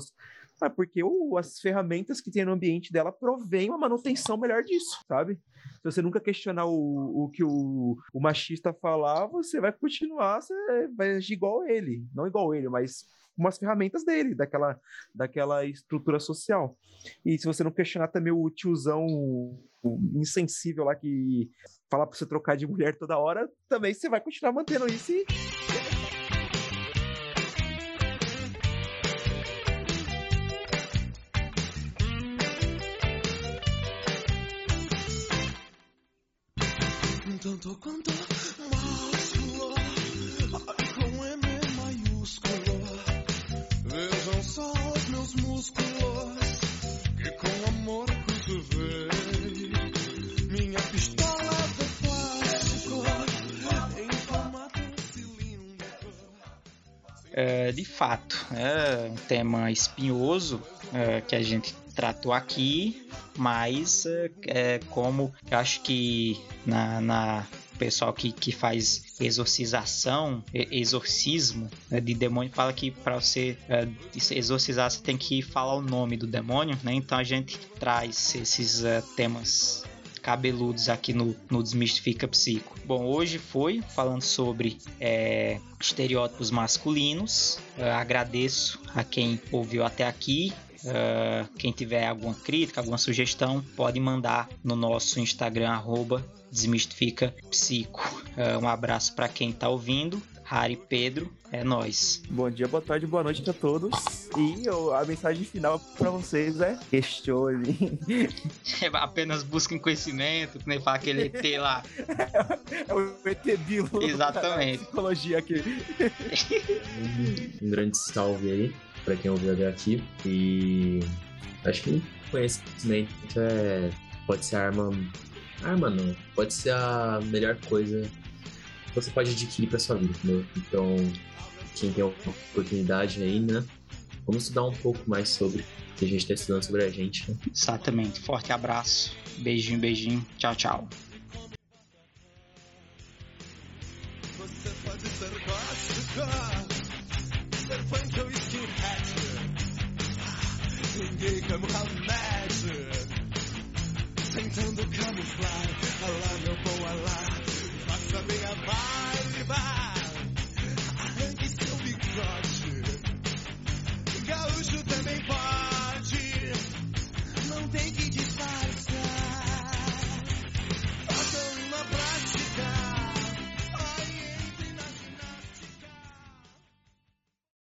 mas porque as ferramentas que tem no ambiente dela provém uma manutenção melhor disso, sabe? Se você nunca questionar o, o que o, o machista falar, você vai continuar, você vai agir igual ele. Não igual ele, mas umas ferramentas dele, daquela, daquela estrutura social. E se você não questionar também o tiozão insensível lá que fala pra você trocar de mulher toda hora, também você vai continuar mantendo isso e tanto quanto de fato, é um tema espinhoso é, que a gente tratou aqui, mas é, é, como eu acho que na, na pessoal que, que faz exorcização, exorcismo né, de demônio, fala que para você é, exorcizar você tem que falar o nome do demônio, né? Então a gente traz esses uh, temas cabeludos aqui no, no Desmistifica Psico. Bom, hoje foi falando sobre é, estereótipos masculinos. Agradeço a quem ouviu até aqui. Uh, quem tiver alguma crítica, alguma sugestão, pode mandar no nosso Instagram, arroba Desmistifica Psico. Uh, um abraço para quem está ouvindo. Harry Pedro, é nós. Bom dia, boa tarde, boa noite a todos. E eu, a mensagem final para vocês é questione. [laughs] Apenas busquem conhecimento, que nem fala aquele ET lá. [laughs] é o ET Bilo. Exatamente. [laughs] Psicologia aqui. um grande salve aí para quem ouviu até aqui. E acho que conhecimento é, pode ser arma. Arma não, pode ser a melhor coisa você pode adquirir para sua vida, entendeu? Então, quem tem a oportunidade aí, né? Vamos estudar um pouco mais sobre o que a gente está estudando sobre a gente. Né? Exatamente. Forte abraço. Beijinho, beijinho. Tchau, tchau. Você pode ser ser punk ou skinhead. Ninguém camuflado Tentando camuflar Alá meu bom alá da minha barba. Arranque seu bigode. Gaúcho também pode. Não tem que